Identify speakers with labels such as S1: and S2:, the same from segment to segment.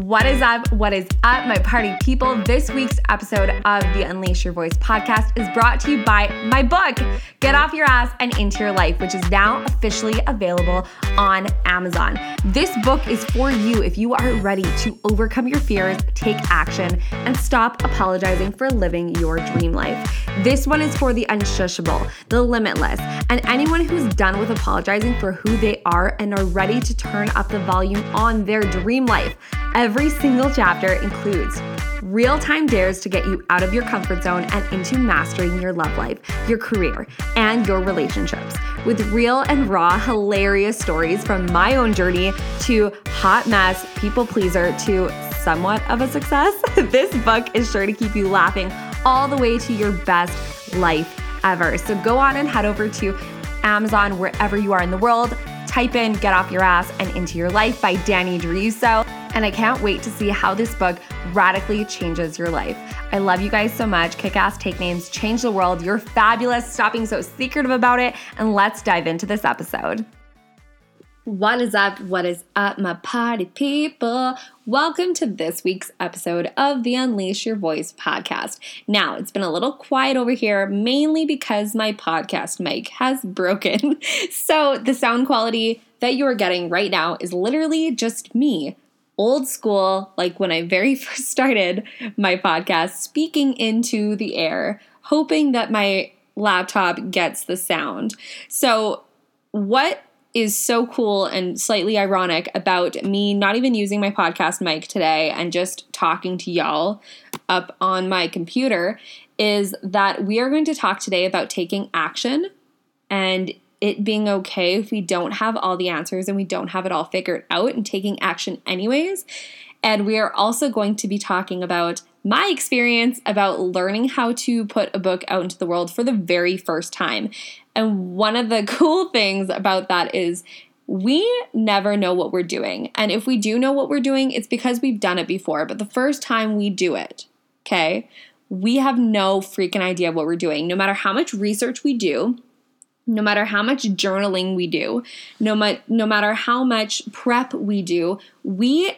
S1: What is up? What is up, my party people? This week's episode of the Unleash Your Voice podcast is brought to you by my book, Get Off Your Ass and Into Your Life, which is now officially available on Amazon. This book is for you if you are ready to overcome your fears, take action, and stop apologizing for living your dream life. This one is for the unshushable, the limitless, and anyone who's done with apologizing for who they are and are ready to turn up the volume on their dream life. Every single chapter includes real time dares to get you out of your comfort zone and into mastering your love life, your career, and your relationships. With real and raw, hilarious stories from my own journey to hot mess, people pleaser to somewhat of a success, this book is sure to keep you laughing all the way to your best life ever. So go on and head over to Amazon wherever you are in the world. Type in Get Off Your Ass and Into Your Life by Danny Druso. And I can't wait to see how this book radically changes your life. I love you guys so much. Kick ass take names, change the world. You're fabulous. Stop being so secretive about it. And let's dive into this episode. What is up? What is up, my party people? Welcome to this week's episode of the Unleash Your Voice podcast. Now, it's been a little quiet over here, mainly because my podcast mic has broken. So, the sound quality that you are getting right now is literally just me, old school, like when I very first started my podcast, speaking into the air, hoping that my laptop gets the sound. So, what is so cool and slightly ironic about me not even using my podcast mic today and just talking to y'all up on my computer is that we are going to talk today about taking action and it being okay if we don't have all the answers and we don't have it all figured out and taking action anyways. And we are also going to be talking about my experience about learning how to put a book out into the world for the very first time. And one of the cool things about that is we never know what we're doing. And if we do know what we're doing, it's because we've done it before. But the first time we do it, okay, we have no freaking idea what we're doing. No matter how much research we do, no matter how much journaling we do, no, ma- no matter how much prep we do, we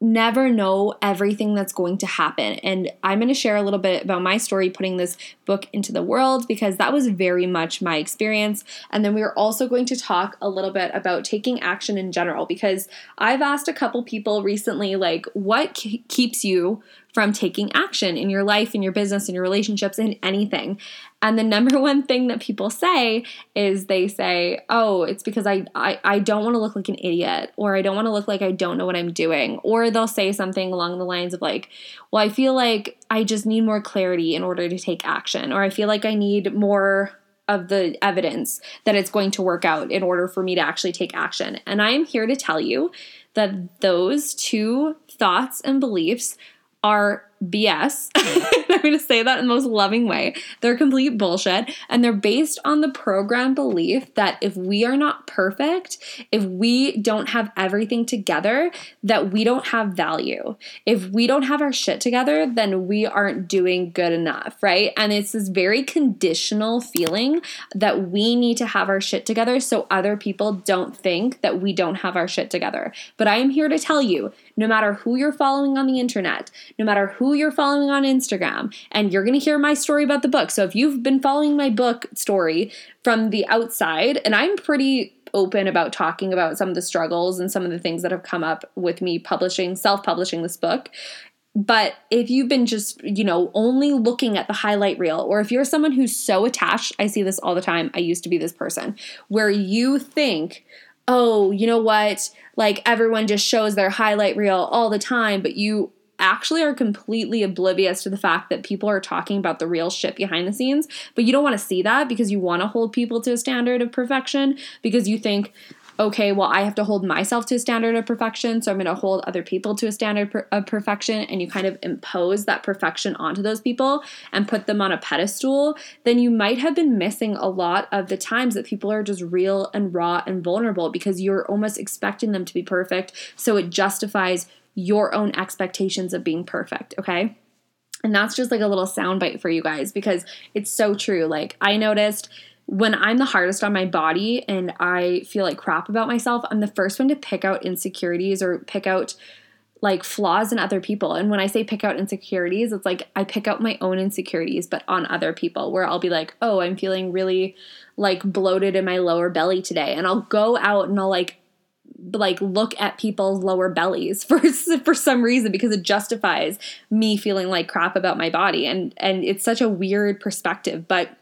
S1: never know everything that's going to happen. And I'm going to share a little bit about my story putting this book into the world because that was very much my experience. And then we are also going to talk a little bit about taking action in general because I've asked a couple people recently, like, what keeps you from taking action in your life, in your business, in your relationships, in anything. And the number one thing that people say is they say, Oh, it's because I, I, I don't want to look like an idiot, or I don't want to look like I don't know what I'm doing. Or they'll say something along the lines of, like, Well, I feel like I just need more clarity in order to take action, or I feel like I need more of the evidence that it's going to work out in order for me to actually take action. And I am here to tell you that those two thoughts and beliefs are BS. I'm going to say that in the most loving way. They're complete bullshit. And they're based on the program belief that if we are not perfect, if we don't have everything together, that we don't have value. If we don't have our shit together, then we aren't doing good enough, right? And it's this very conditional feeling that we need to have our shit together so other people don't think that we don't have our shit together. But I am here to tell you no matter who you're following on the internet, no matter who you're following on Instagram, and you're going to hear my story about the book. So if you've been following my book story from the outside, and I'm pretty open about talking about some of the struggles and some of the things that have come up with me publishing, self publishing this book. But if you've been just, you know, only looking at the highlight reel, or if you're someone who's so attached, I see this all the time. I used to be this person where you think, oh, you know what? Like everyone just shows their highlight reel all the time, but you actually are completely oblivious to the fact that people are talking about the real shit behind the scenes, but you don't want to see that because you want to hold people to a standard of perfection because you think, okay, well, I have to hold myself to a standard of perfection, so I'm going to hold other people to a standard per- of perfection, and you kind of impose that perfection onto those people and put them on a pedestal, then you might have been missing a lot of the times that people are just real and raw and vulnerable because you're almost expecting them to be perfect, so it justifies your own expectations of being perfect, okay? And that's just like a little soundbite for you guys because it's so true. Like, I noticed when I'm the hardest on my body and I feel like crap about myself, I'm the first one to pick out insecurities or pick out like flaws in other people. And when I say pick out insecurities, it's like I pick out my own insecurities, but on other people, where I'll be like, oh, I'm feeling really like bloated in my lower belly today. And I'll go out and I'll like, like look at people's lower bellies for for some reason because it justifies me feeling like crap about my body. And and it's such a weird perspective. But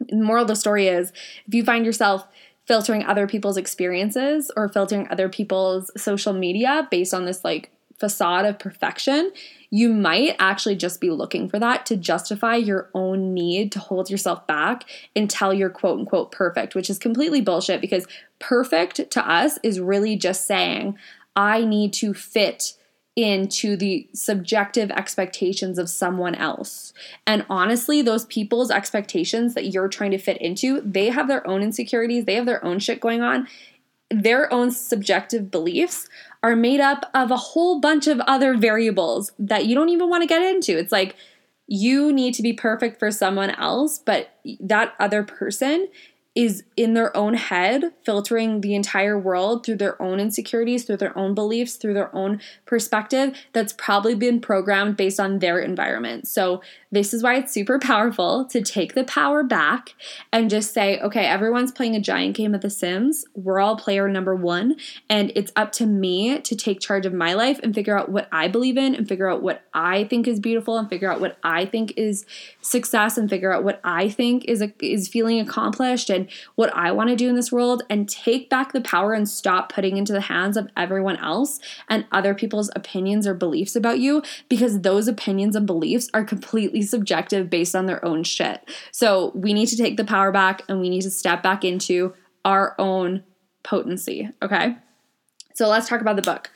S1: the moral of the story is if you find yourself filtering other people's experiences or filtering other people's social media based on this like facade of perfection, you might actually just be looking for that to justify your own need to hold yourself back until you're quote unquote perfect, which is completely bullshit because perfect to us is really just saying, I need to fit into the subjective expectations of someone else. And honestly, those people's expectations that you're trying to fit into, they have their own insecurities, they have their own shit going on. Their own subjective beliefs are made up of a whole bunch of other variables that you don't even want to get into. It's like you need to be perfect for someone else, but that other person is in their own head, filtering the entire world through their own insecurities, through their own beliefs, through their own perspective that's probably been programmed based on their environment. So, this is why it's super powerful to take the power back and just say, okay, everyone's playing a giant game of The Sims. We're all player number one, and it's up to me to take charge of my life and figure out what I believe in and figure out what I think is beautiful and figure out what I think is success and figure out what I think is a, is feeling accomplished and what I want to do in this world and take back the power and stop putting into the hands of everyone else and other people's opinions or beliefs about you because those opinions and beliefs are completely subjective based on their own shit. So we need to take the power back and we need to step back into our own potency, okay? So let's talk about the book.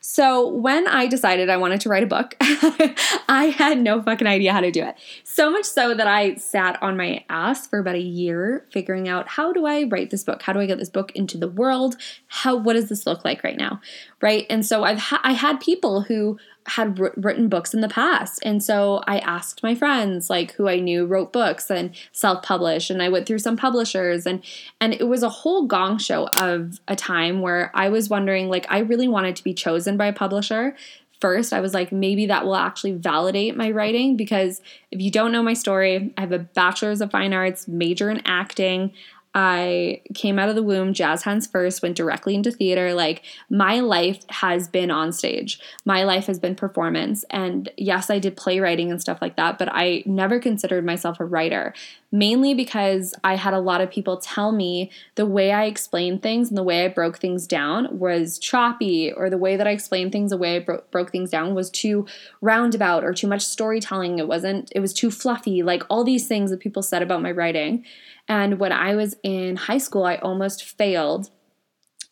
S1: So, when I decided I wanted to write a book, I had no fucking idea how to do it. So much so that I sat on my ass for about a year figuring out how do I write this book? How do I get this book into the world? How what does this look like right now? Right? And so I've ha- I had people who had written books in the past. And so I asked my friends like who I knew wrote books and self-published and I went through some publishers and and it was a whole gong show of a time where I was wondering like I really wanted to be chosen by a publisher. First, I was like maybe that will actually validate my writing because if you don't know my story, I have a bachelor's of fine arts, major in acting. I came out of the womb jazz hands first, went directly into theater. Like my life has been on stage. My life has been performance. And yes, I did playwriting and stuff like that, but I never considered myself a writer, mainly because I had a lot of people tell me the way I explained things and the way I broke things down was choppy, or the way that I explained things, the way I bro- broke things down was too roundabout or too much storytelling. It wasn't, it was too fluffy, like all these things that people said about my writing. And when I was in high school, I almost failed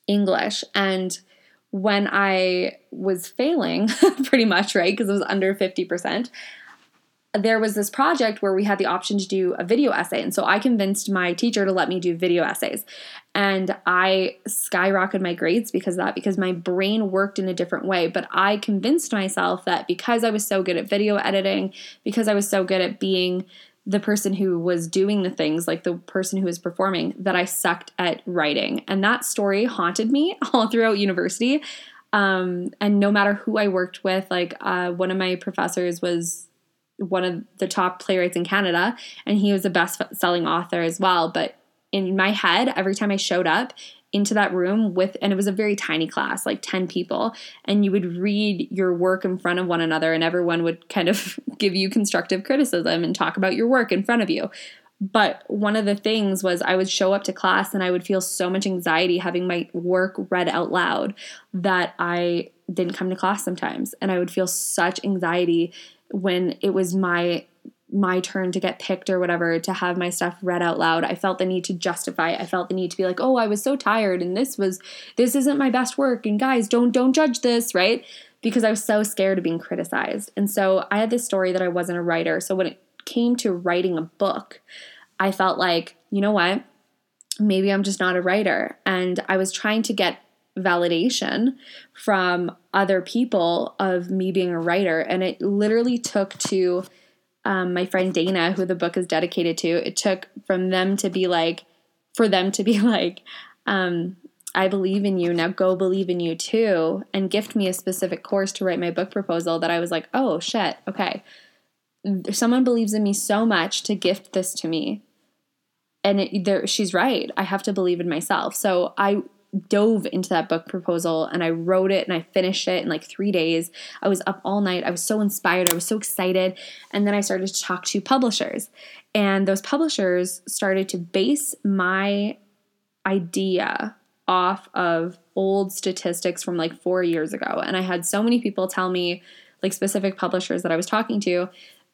S1: English. And when I was failing, pretty much, right, because it was under 50%, there was this project where we had the option to do a video essay. And so I convinced my teacher to let me do video essays. And I skyrocketed my grades because of that, because my brain worked in a different way. But I convinced myself that because I was so good at video editing, because I was so good at being the person who was doing the things, like the person who was performing, that I sucked at writing. And that story haunted me all throughout university. Um, and no matter who I worked with, like uh, one of my professors was one of the top playwrights in Canada, and he was a best selling author as well. But in my head, every time I showed up, into that room with, and it was a very tiny class, like 10 people, and you would read your work in front of one another, and everyone would kind of give you constructive criticism and talk about your work in front of you. But one of the things was I would show up to class and I would feel so much anxiety having my work read out loud that I didn't come to class sometimes. And I would feel such anxiety when it was my my turn to get picked or whatever to have my stuff read out loud i felt the need to justify i felt the need to be like oh i was so tired and this was this isn't my best work and guys don't don't judge this right? Because i was so scared of being criticized. And so i had this story that i wasn't a writer. So when it came to writing a book i felt like you know what? Maybe i'm just not a writer. And i was trying to get validation from other people of me being a writer and it literally took to um, my friend Dana, who the book is dedicated to, it took from them to be like, for them to be like, um, I believe in you. Now go believe in you too. And gift me a specific course to write my book proposal that I was like, oh shit, okay. Someone believes in me so much to gift this to me. And it, she's right. I have to believe in myself. So I dove into that book proposal and I wrote it and I finished it in like three days. I was up all night. I was so inspired. I was so excited. And then I started to talk to publishers. And those publishers started to base my idea off of old statistics from like four years ago. And I had so many people tell me, like specific publishers that I was talking to,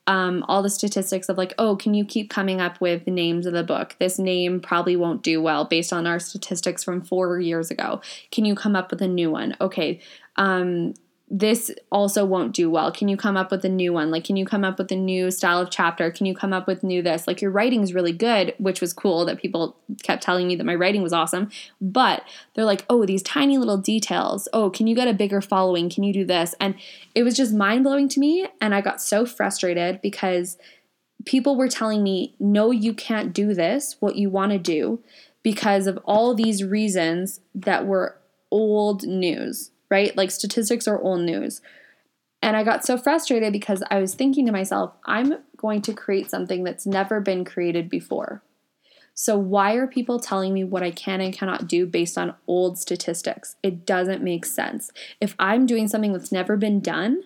S1: um, all the statistics of like, oh, can you keep coming up with the names of the book? This name probably won't do well based on our statistics from four years ago. Can you come up with a new one? Okay. Um, this also won't do well. Can you come up with a new one? Like, can you come up with a new style of chapter? Can you come up with new this? Like, your writing is really good, which was cool that people kept telling me that my writing was awesome. But they're like, oh, these tiny little details. Oh, can you get a bigger following? Can you do this? And it was just mind blowing to me. And I got so frustrated because people were telling me, no, you can't do this, what you want to do, because of all these reasons that were old news right? Like statistics are old news. And I got so frustrated because I was thinking to myself, I'm going to create something that's never been created before. So, why are people telling me what I can and cannot do based on old statistics? It doesn't make sense. If I'm doing something that's never been done,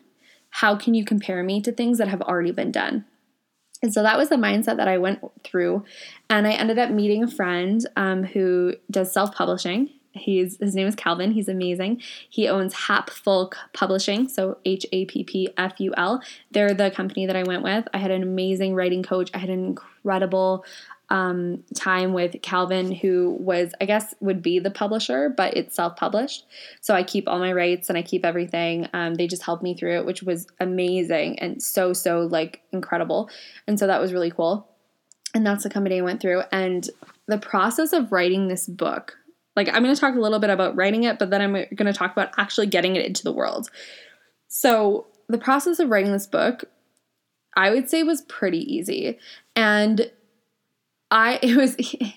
S1: how can you compare me to things that have already been done? And so that was the mindset that I went through. And I ended up meeting a friend um, who does self publishing. He's his name is Calvin. He's amazing. He owns Happful Publishing, so H A P P F U L. They're the company that I went with. I had an amazing writing coach. I had an incredible um, time with Calvin, who was, I guess, would be the publisher, but it's self published. So I keep all my rights and I keep everything. Um, they just helped me through it, which was amazing and so, so like incredible. And so that was really cool. And that's the company I went through. And the process of writing this book like, I'm going to talk a little bit about writing it, but then I'm going to talk about actually getting it into the world. So, the process of writing this book, I would say was pretty easy. And I, it was,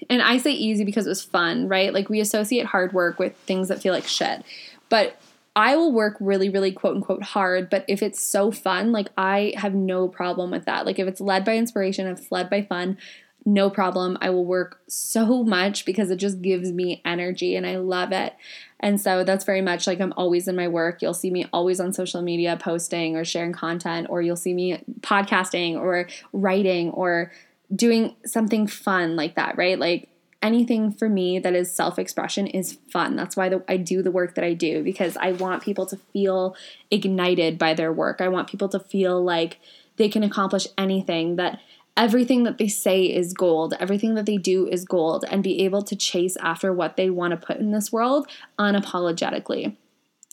S1: and I say easy because it was fun, right? Like, we associate hard work with things that feel like shit. But I will work really, really quote unquote hard, but if it's so fun, like I have no problem with that. Like if it's led by inspiration, if it's led by fun, no problem. I will work so much because it just gives me energy and I love it. And so that's very much like I'm always in my work. You'll see me always on social media posting or sharing content, or you'll see me podcasting or writing or doing something fun like that, right? Like anything for me that is self expression is fun. That's why the, I do the work that I do because I want people to feel ignited by their work. I want people to feel like they can accomplish anything, that everything that they say is gold, everything that they do is gold, and be able to chase after what they want to put in this world unapologetically.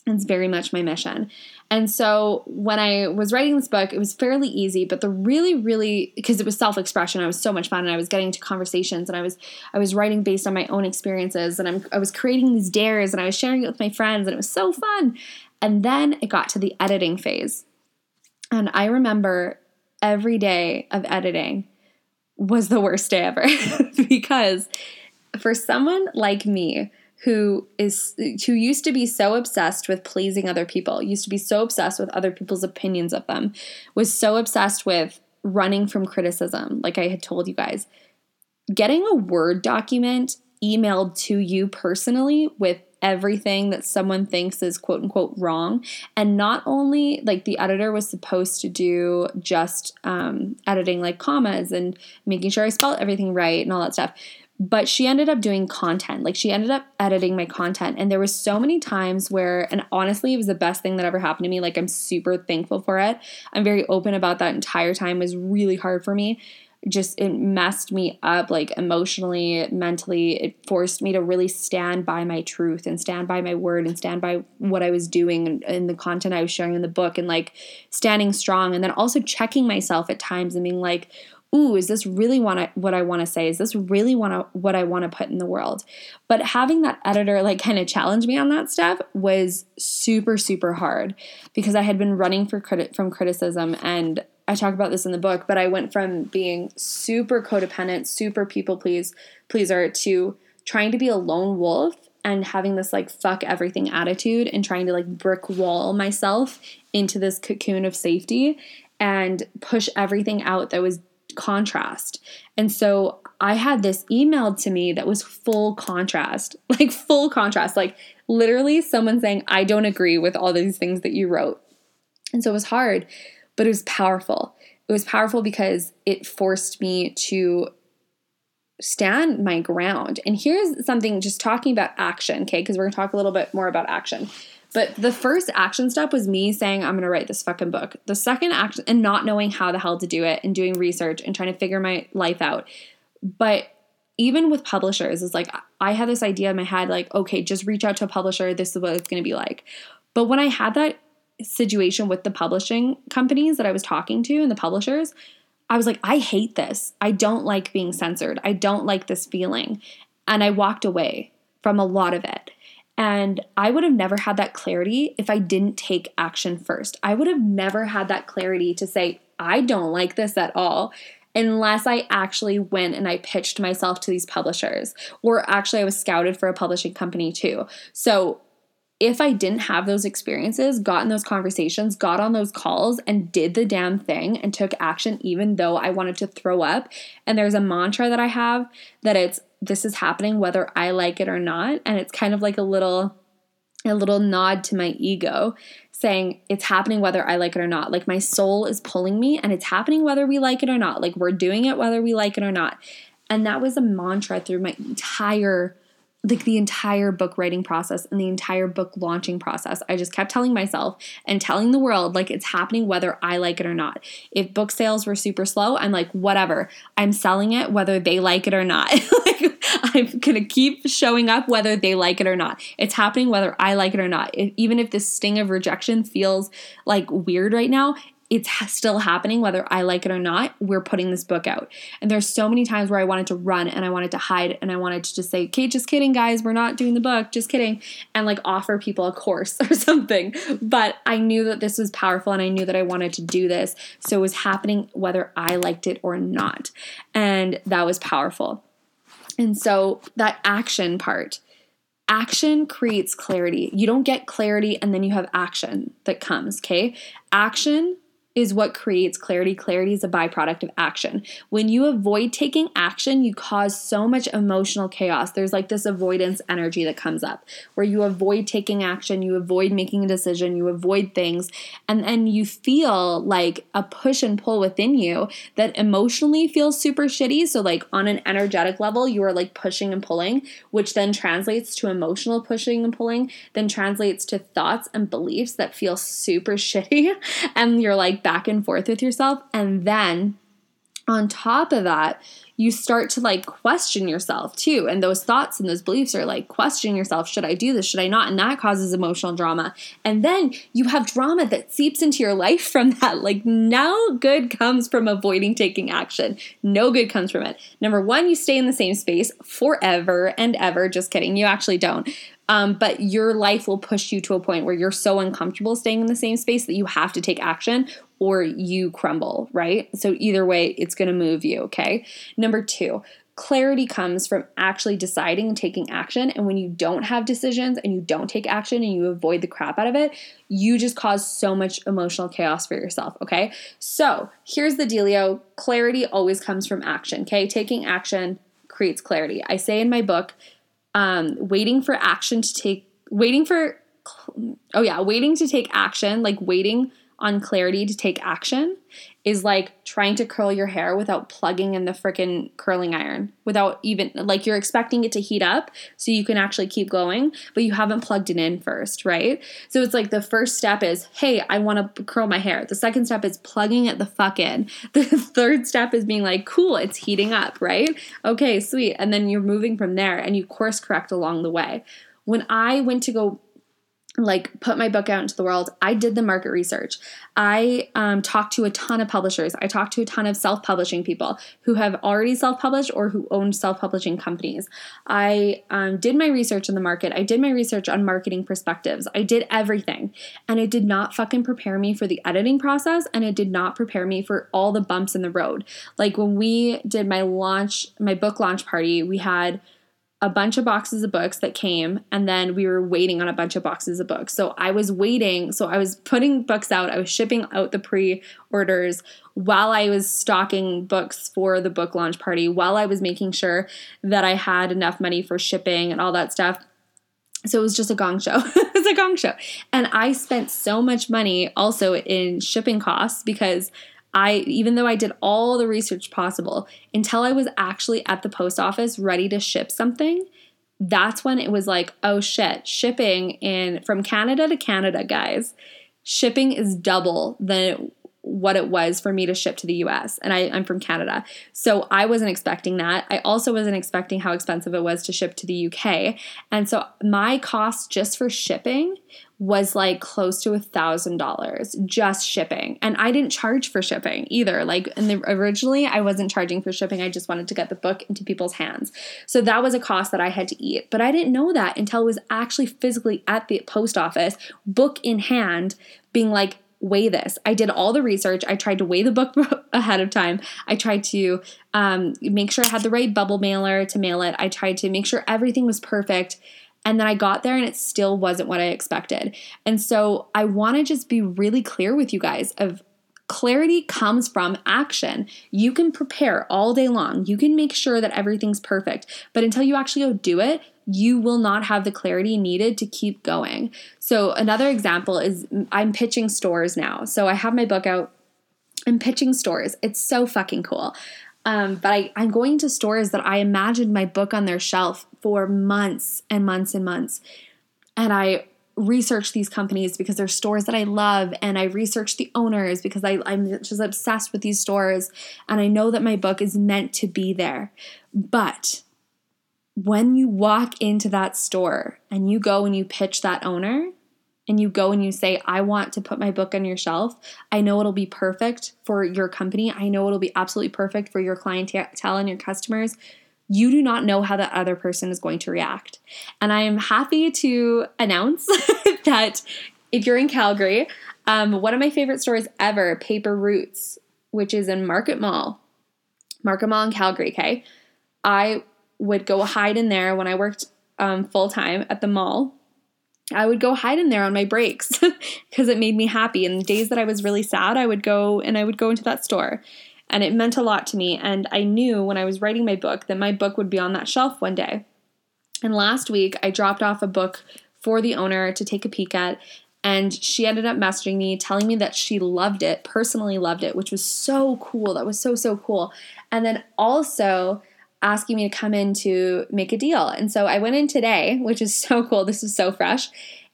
S1: It's very much my mission. And so when I was writing this book, it was fairly easy, but the really, really because it was self-expression, I was so much fun and I was getting to conversations and I was I was writing based on my own experiences and I'm I was creating these dares and I was sharing it with my friends and it was so fun. And then it got to the editing phase. And I remember every day of editing was the worst day ever because for someone like me who is who used to be so obsessed with pleasing other people, used to be so obsessed with other people's opinions of them, was so obsessed with running from criticism, like I had told you guys. Getting a Word document emailed to you personally with everything that someone thinks is quote unquote wrong. And not only like the editor was supposed to do just um, editing like commas and making sure I spelled everything right and all that stuff. But she ended up doing content. Like she ended up editing my content. And there was so many times where, and honestly, it was the best thing that ever happened to me. Like I'm super thankful for it. I'm very open about that entire time. It was really hard for me just it messed me up like emotionally mentally. It forced me to really stand by my truth and stand by my word and stand by what i was doing and, and, the content i was sharing in the book and like standing strong and then also checking myself at times and being like ooh is this really want what i want to say? Is this really want what i want to put in the world? But having that editor like kind of challenge me on that stuff was super super hard because i had been running for credit from criticism and I talk about this in the book, but I went from being super codependent, super people please pleaser to trying to be a lone wolf and having this like fuck everything attitude and trying to like brick wall myself into this cocoon of safety and push everything out that was contrast. And so I had this emailed to me that was full contrast, like full contrast, like literally someone saying, I don't agree with all these things that you wrote. And so it was hard, but it was powerful. It was powerful because it forced me to stand my ground. And here's something just talking about action, okay? Because we're gonna talk a little bit more about action. But the first action step was me saying, I'm gonna write this fucking book. The second action, and not knowing how the hell to do it and doing research and trying to figure my life out. But even with publishers, it's like I had this idea in my head, like, okay, just reach out to a publisher. This is what it's gonna be like. But when I had that situation with the publishing companies that I was talking to and the publishers, I was like, I hate this. I don't like being censored. I don't like this feeling. And I walked away from a lot of it. And I would have never had that clarity if I didn't take action first. I would have never had that clarity to say, I don't like this at all unless I actually went and I pitched myself to these publishers, or actually I was scouted for a publishing company too. So if I didn't have those experiences, got in those conversations, got on those calls, and did the damn thing and took action, even though I wanted to throw up. And there's a mantra that I have that it's this is happening whether I like it or not. And it's kind of like a little a little nod to my ego saying it's happening whether I like it or not. Like my soul is pulling me and it's happening whether we like it or not. Like we're doing it whether we like it or not. And that was a mantra through my entire like the entire book writing process and the entire book launching process. I just kept telling myself and telling the world like it's happening whether I like it or not. If book sales were super slow, I'm like, whatever. I'm selling it whether they like it or not. like, I'm to keep showing up whether they like it or not. It's happening whether I like it or not. If, even if this sting of rejection feels like weird right now, it's still happening whether I like it or not. We're putting this book out. And there's so many times where I wanted to run and I wanted to hide and I wanted to just say, "Okay, just kidding guys, we're not doing the book. Just kidding." And like offer people a course or something. But I knew that this was powerful and I knew that I wanted to do this. So it was happening whether I liked it or not. And that was powerful. And so that action part action creates clarity. You don't get clarity and then you have action that comes, okay? Action is what creates clarity. Clarity is a byproduct of action. When you avoid taking action, you cause so much emotional chaos. There's like this avoidance energy that comes up where you avoid taking action, you avoid making a decision, you avoid things, and then you feel like a push and pull within you that emotionally feels super shitty. So, like on an energetic level, you are like pushing and pulling, which then translates to emotional pushing and pulling, then translates to thoughts and beliefs that feel super shitty. And you're like, back and forth with yourself. And then on top of that, you start to like question yourself too. And those thoughts and those beliefs are like question yourself should I do this? Should I not? And that causes emotional drama. And then you have drama that seeps into your life from that. Like, no good comes from avoiding taking action. No good comes from it. Number one, you stay in the same space forever and ever. Just kidding. You actually don't. Um, but your life will push you to a point where you're so uncomfortable staying in the same space that you have to take action or you crumble, right? So either way, it's going to move you, okay? Number two, clarity comes from actually deciding and taking action. And when you don't have decisions and you don't take action and you avoid the crap out of it, you just cause so much emotional chaos for yourself. Okay. So here's the dealio clarity always comes from action. Okay. Taking action creates clarity. I say in my book, um, waiting for action to take, waiting for, oh yeah, waiting to take action, like waiting on clarity to take action is like trying to curl your hair without plugging in the freaking curling iron, without even like you're expecting it to heat up so you can actually keep going, but you haven't plugged it in first, right? So it's like the first step is, hey, I want to curl my hair. The second step is plugging it the fuck in. The third step is being like, cool, it's heating up, right? Okay, sweet. And then you're moving from there and you course correct along the way. When I went to go like put my book out into the world i did the market research. I um, talked to a ton of publishers. I talked to a ton of self-publishing people who have already self-published or who own self-publishing companies. I um, did my research in the market. I did my research on marketing perspectives. I did everything. And it did not fucking prepare me for the editing process and it did not prepare me for all the bumps in the road. Like when we did my launch my book launch party we had a bunch of boxes of books that came and then we were waiting on a bunch of boxes of books. So I was waiting, so I was putting books out, I was shipping out the pre-orders while I was stocking books for the book launch party, while I was making sure that I had enough money for shipping and all that stuff. So it was just a gong show. it was a gong show. And I spent so much money also in shipping costs because I, even though I did all the research possible, until I was actually at the post office ready to ship something, that's when it was like, oh shit, shipping in from Canada to Canada, guys. Shipping is double than what it was for me to ship to the US. And I, am from Canada. So I wasn't expecting that. I also wasn't expecting how expensive it was to ship to the UK. And so my cost just for shipping was like close to a thousand dollars just shipping and i didn't charge for shipping either like the, originally i wasn't charging for shipping i just wanted to get the book into people's hands so that was a cost that i had to eat but i didn't know that until i was actually physically at the post office book in hand being like weigh this. I did all the research. I tried to weigh the book ahead of time. I tried to um, make sure I had the right bubble mailer to mail it. I tried to make sure everything was perfect. And then I got there and it still wasn't what I expected. And so I want to just be really clear with you guys of Clarity comes from action. You can prepare all day long. You can make sure that everything's perfect. But until you actually go do it, you will not have the clarity needed to keep going. So, another example is I'm pitching stores now. So, I have my book out. I'm pitching stores. It's so fucking cool. Um, but I, I'm going to stores that I imagined my book on their shelf for months and months and months. And I research these companies because they're stores that I love, and I research the owners because I, I'm just obsessed with these stores, and I know that my book is meant to be there. But when you walk into that store and you go and you pitch that owner and you go and you say, I want to put my book on your shelf, I know it'll be perfect for your company. I know it'll be absolutely perfect for your clientele and your customers. You do not know how that other person is going to react. And I am happy to announce that if you're in Calgary, um, one of my favorite stores ever, Paper Roots, which is in Market Mall, Market Mall in Calgary, okay? I would go hide in there when I worked um, full time at the mall. I would go hide in there on my breaks because it made me happy. And the days that I was really sad, I would go and I would go into that store. And it meant a lot to me. And I knew when I was writing my book that my book would be on that shelf one day. And last week, I dropped off a book for the owner to take a peek at. And she ended up messaging me, telling me that she loved it, personally loved it, which was so cool. That was so, so cool. And then also, asking me to come in to make a deal. And so I went in today, which is so cool. This is so fresh.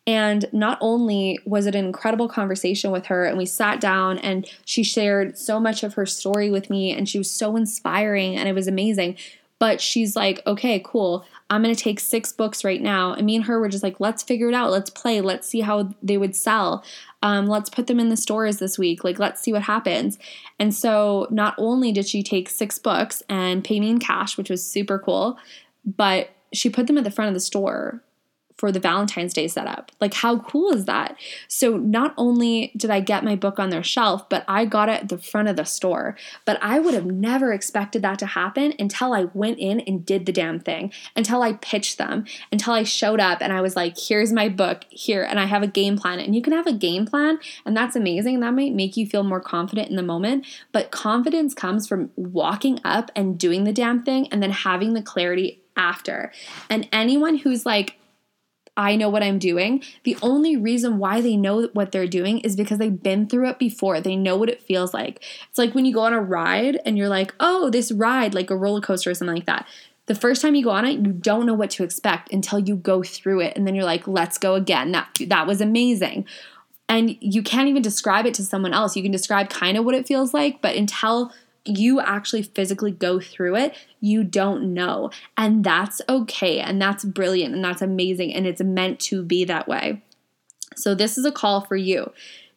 S1: And not only was it an incredible conversation with her, and we sat down and she shared so much of her story with me, and she was so inspiring and it was amazing. But she's like, okay, cool. I'm to take six books right now. And me and her were just like, let's figure it out. Let's play. Let's see how they would sell. Um, let's put them in the stores this week. Like, let's see what happens. And so, not only did she take six books and pay me in cash, which was super cool, but she put them at the front of the store for the Valentine's Day setup. Like, how cool is that? So, not only did I get my book on their shelf, but I got it at the front of the store. But I would have never expected that to happen until I went in and did the damn thing, until I pitched them, until I showed up and I was like, here's my book, here, and I have a game plan. And you can have a game plan, and that's amazing. That might make you feel more confident in the moment. But confidence comes from walking up and doing the damn thing and then having the clarity after. And anyone who's like, I know what I'm doing. The only reason why they know what they're doing is because they've been through it before. They know what it feels like. It's like when you go on a ride and you're like, oh, this ride, like a roller coaster or something like that. The first time you go on it, you don't know what to expect until you go through it. And then you're like, let's go again. That, that was amazing. And you can't even describe it to someone else. You can describe kind of what it feels like, but until you actually physically go through it, you don't know. And that's okay. And that's brilliant. And that's amazing. And it's meant to be that way. So, this is a call for you.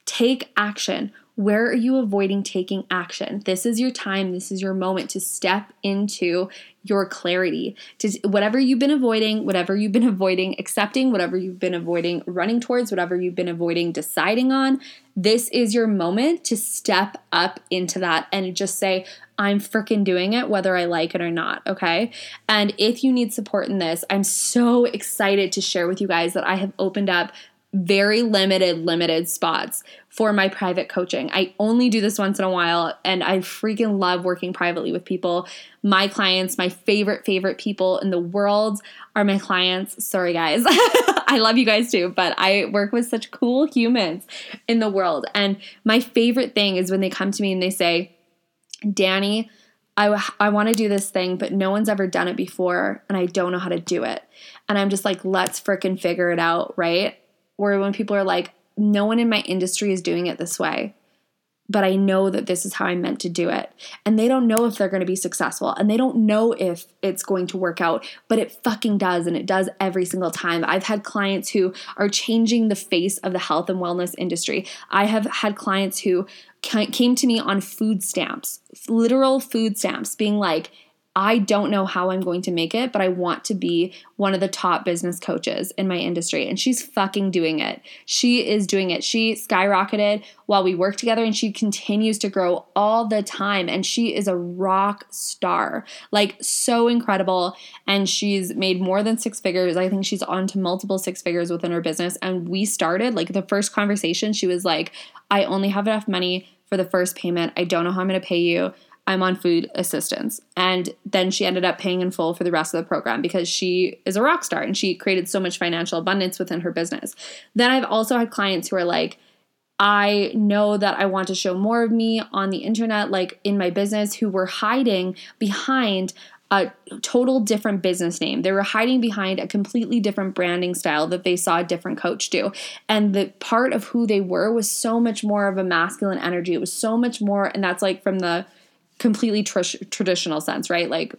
S1: Take action. Where are you avoiding taking action? This is your time. This is your moment to step into your clarity. To whatever you've been avoiding, whatever you've been avoiding, accepting, whatever you've been avoiding, running towards, whatever you've been avoiding, deciding on. This is your moment to step up into that and just say, I'm freaking doing it, whether I like it or not. Okay. And if you need support in this, I'm so excited to share with you guys that I have opened up very limited, limited spots for my private coaching. I only do this once in a while and I freaking love working privately with people. My clients, my favorite, favorite people in the world are my clients. Sorry, guys. I love you guys too, but I work with such cool humans in the world. And my favorite thing is when they come to me and they say, Danny, I, I want to do this thing, but no one's ever done it before and I don't know how to do it. And I'm just like, let's freaking figure it out, right? Where when people are like, no one in my industry is doing it this way, but I know that this is how I'm meant to do it. And they don't know if they're going to be successful and they don't know if it's going to work out, but it fucking does. And it does every single time. I've had clients who are changing the face of the health and wellness industry. I have had clients who came to me on food stamps, literal food stamps, being like, I don't know how I'm going to make it, but I want to be one of the top business coaches in my industry. And she's fucking doing it. She is doing it. She skyrocketed while we work together and she continues to grow all the time. And she is a rock star, like so incredible. And she's made more than six figures. I think she's on to multiple six figures within her business. And we started like the first conversation, she was like, I only have enough money for the first payment. I don't know how I'm going to pay you. I'm on food assistance. And then she ended up paying in full for the rest of the program because she is a rock star and she created so much financial abundance within her business. Then I've also had clients who are like, I know that I want to show more of me on the internet, like in my business, who were hiding behind a total different business name. They were hiding behind a completely different branding style that they saw a different coach do. And the part of who they were was so much more of a masculine energy. It was so much more, and that's like from the completely tr- traditional sense, right? Like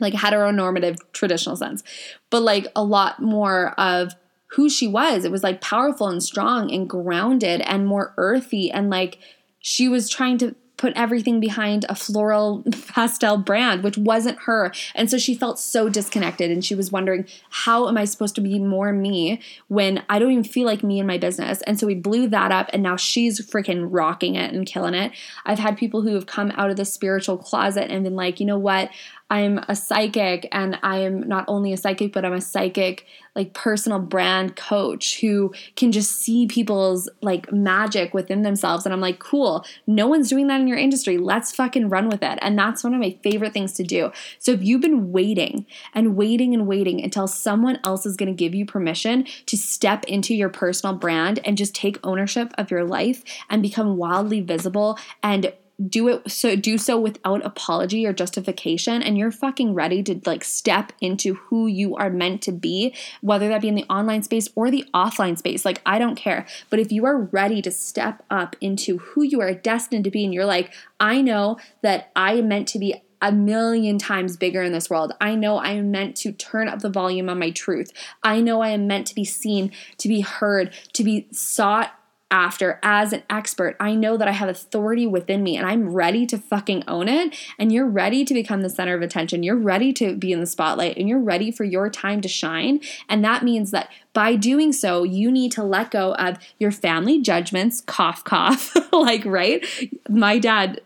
S1: like heteronormative traditional sense. But like a lot more of who she was. It was like powerful and strong and grounded and more earthy and like she was trying to put everything behind a floral pastel brand, which wasn't her. And so she felt so disconnected and she was wondering, how am I supposed to be more me when I don't even feel like me in my business? And so we blew that up and now she's freaking rocking it and killing it. I've had people who have come out of the spiritual closet and been like, you know what? I'm a psychic and I am not only a psychic, but I'm a psychic, like personal brand coach who can just see people's like magic within themselves. And I'm like, cool, no one's doing that in your industry. Let's fucking run with it. And that's one of my favorite things to do. So if you've been waiting and waiting and waiting until someone else is going to give you permission to step into your personal brand and just take ownership of your life and become wildly visible and do it so do so without apology or justification and you're fucking ready to like step into who you are meant to be whether that be in the online space or the offline space like I don't care but if you are ready to step up into who you are destined to be and you're like I know that I am meant to be a million times bigger in this world. I know I am meant to turn up the volume on my truth. I know I am meant to be seen, to be heard, to be sought after as an expert. I know that I have authority within me and I'm ready to fucking own it. And you're ready to become the center of attention. You're ready to be in the spotlight and you're ready for your time to shine. And that means that by doing so, you need to let go of your family judgments, cough, cough. like, right? My dad,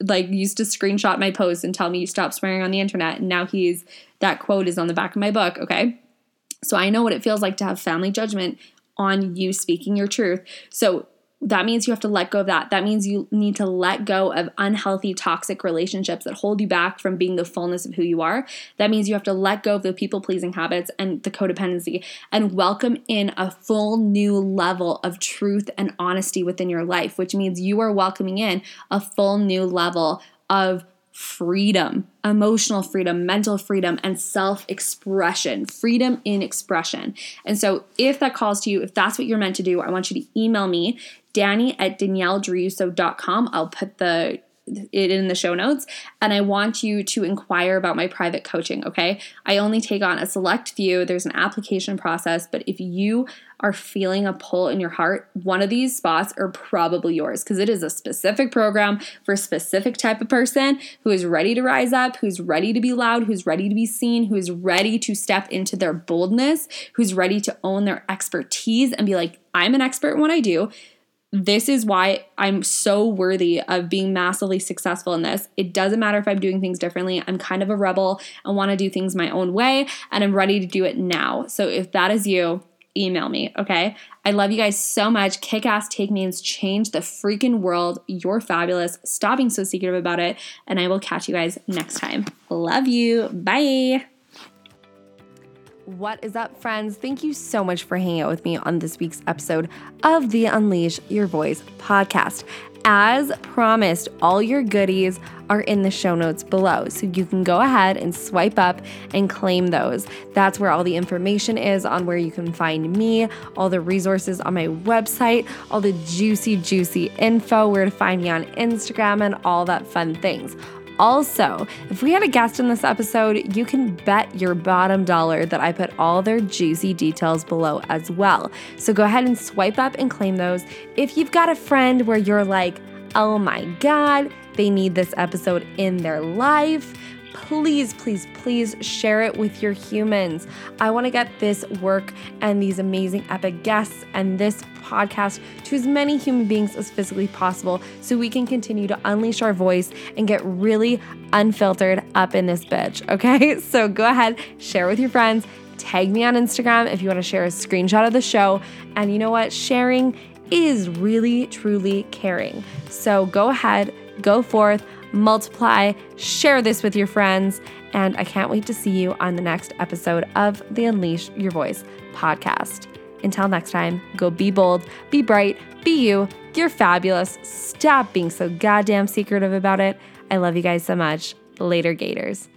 S1: like, used to screenshot my posts and tell me, you stop swearing on the internet. And now he's, that quote is on the back of my book, okay? So I know what it feels like to have family judgment on you speaking your truth. So that means you have to let go of that. That means you need to let go of unhealthy, toxic relationships that hold you back from being the fullness of who you are. That means you have to let go of the people pleasing habits and the codependency and welcome in a full new level of truth and honesty within your life, which means you are welcoming in a full new level of freedom, emotional freedom, mental freedom, and self expression, freedom in expression. And so, if that calls to you, if that's what you're meant to do, I want you to email me, Danny at danielledruso.com. I'll put the it in the show notes. And I want you to inquire about my private coaching, okay? I only take on a select few. There's an application process, but if you are feeling a pull in your heart, one of these spots are probably yours because it is a specific program for a specific type of person who is ready to rise up, who's ready to be loud, who's ready to be seen, who's ready to step into their boldness, who's ready to own their expertise and be like, I'm an expert in what I do this is why I'm so worthy of being massively successful in this. It doesn't matter if I'm doing things differently. I'm kind of a rebel and want to do things my own way, and I'm ready to do it now. So if that is you, email me, okay? I love you guys so much. Kick ass take means change the freaking world. You're fabulous. Stop being so secretive about it, and I will catch you guys next time. Love you. Bye. What is up, friends? Thank you so much for hanging out with me on this week's episode of the Unleash Your Voice podcast. As promised, all your goodies are in the show notes below. So you can go ahead and swipe up and claim those. That's where all the information is on where you can find me, all the resources on my website, all the juicy, juicy info, where to find me on Instagram, and all that fun things. Also, if we had a guest in this episode, you can bet your bottom dollar that I put all their juicy details below as well. So go ahead and swipe up and claim those. If you've got a friend where you're like, oh my God, they need this episode in their life please, please, please share it with your humans. I want to get this work and these amazing epic guests and this podcast to as many human beings as physically possible so we can continue to unleash our voice and get really unfiltered up in this bitch. Okay, so go ahead, share with your friends. Tag me on Instagram if you want to share a screenshot of the show. And you know what? Sharing is really, truly caring. So go ahead, go forth multiply, share this with your friends, and I can't wait to see you on the next episode of the Unleash Your Voice podcast. Until next time, go be bold, be bright, be you. You're fabulous. Stop being so goddamn secretive about it. I love you guys so much. Later, Gators.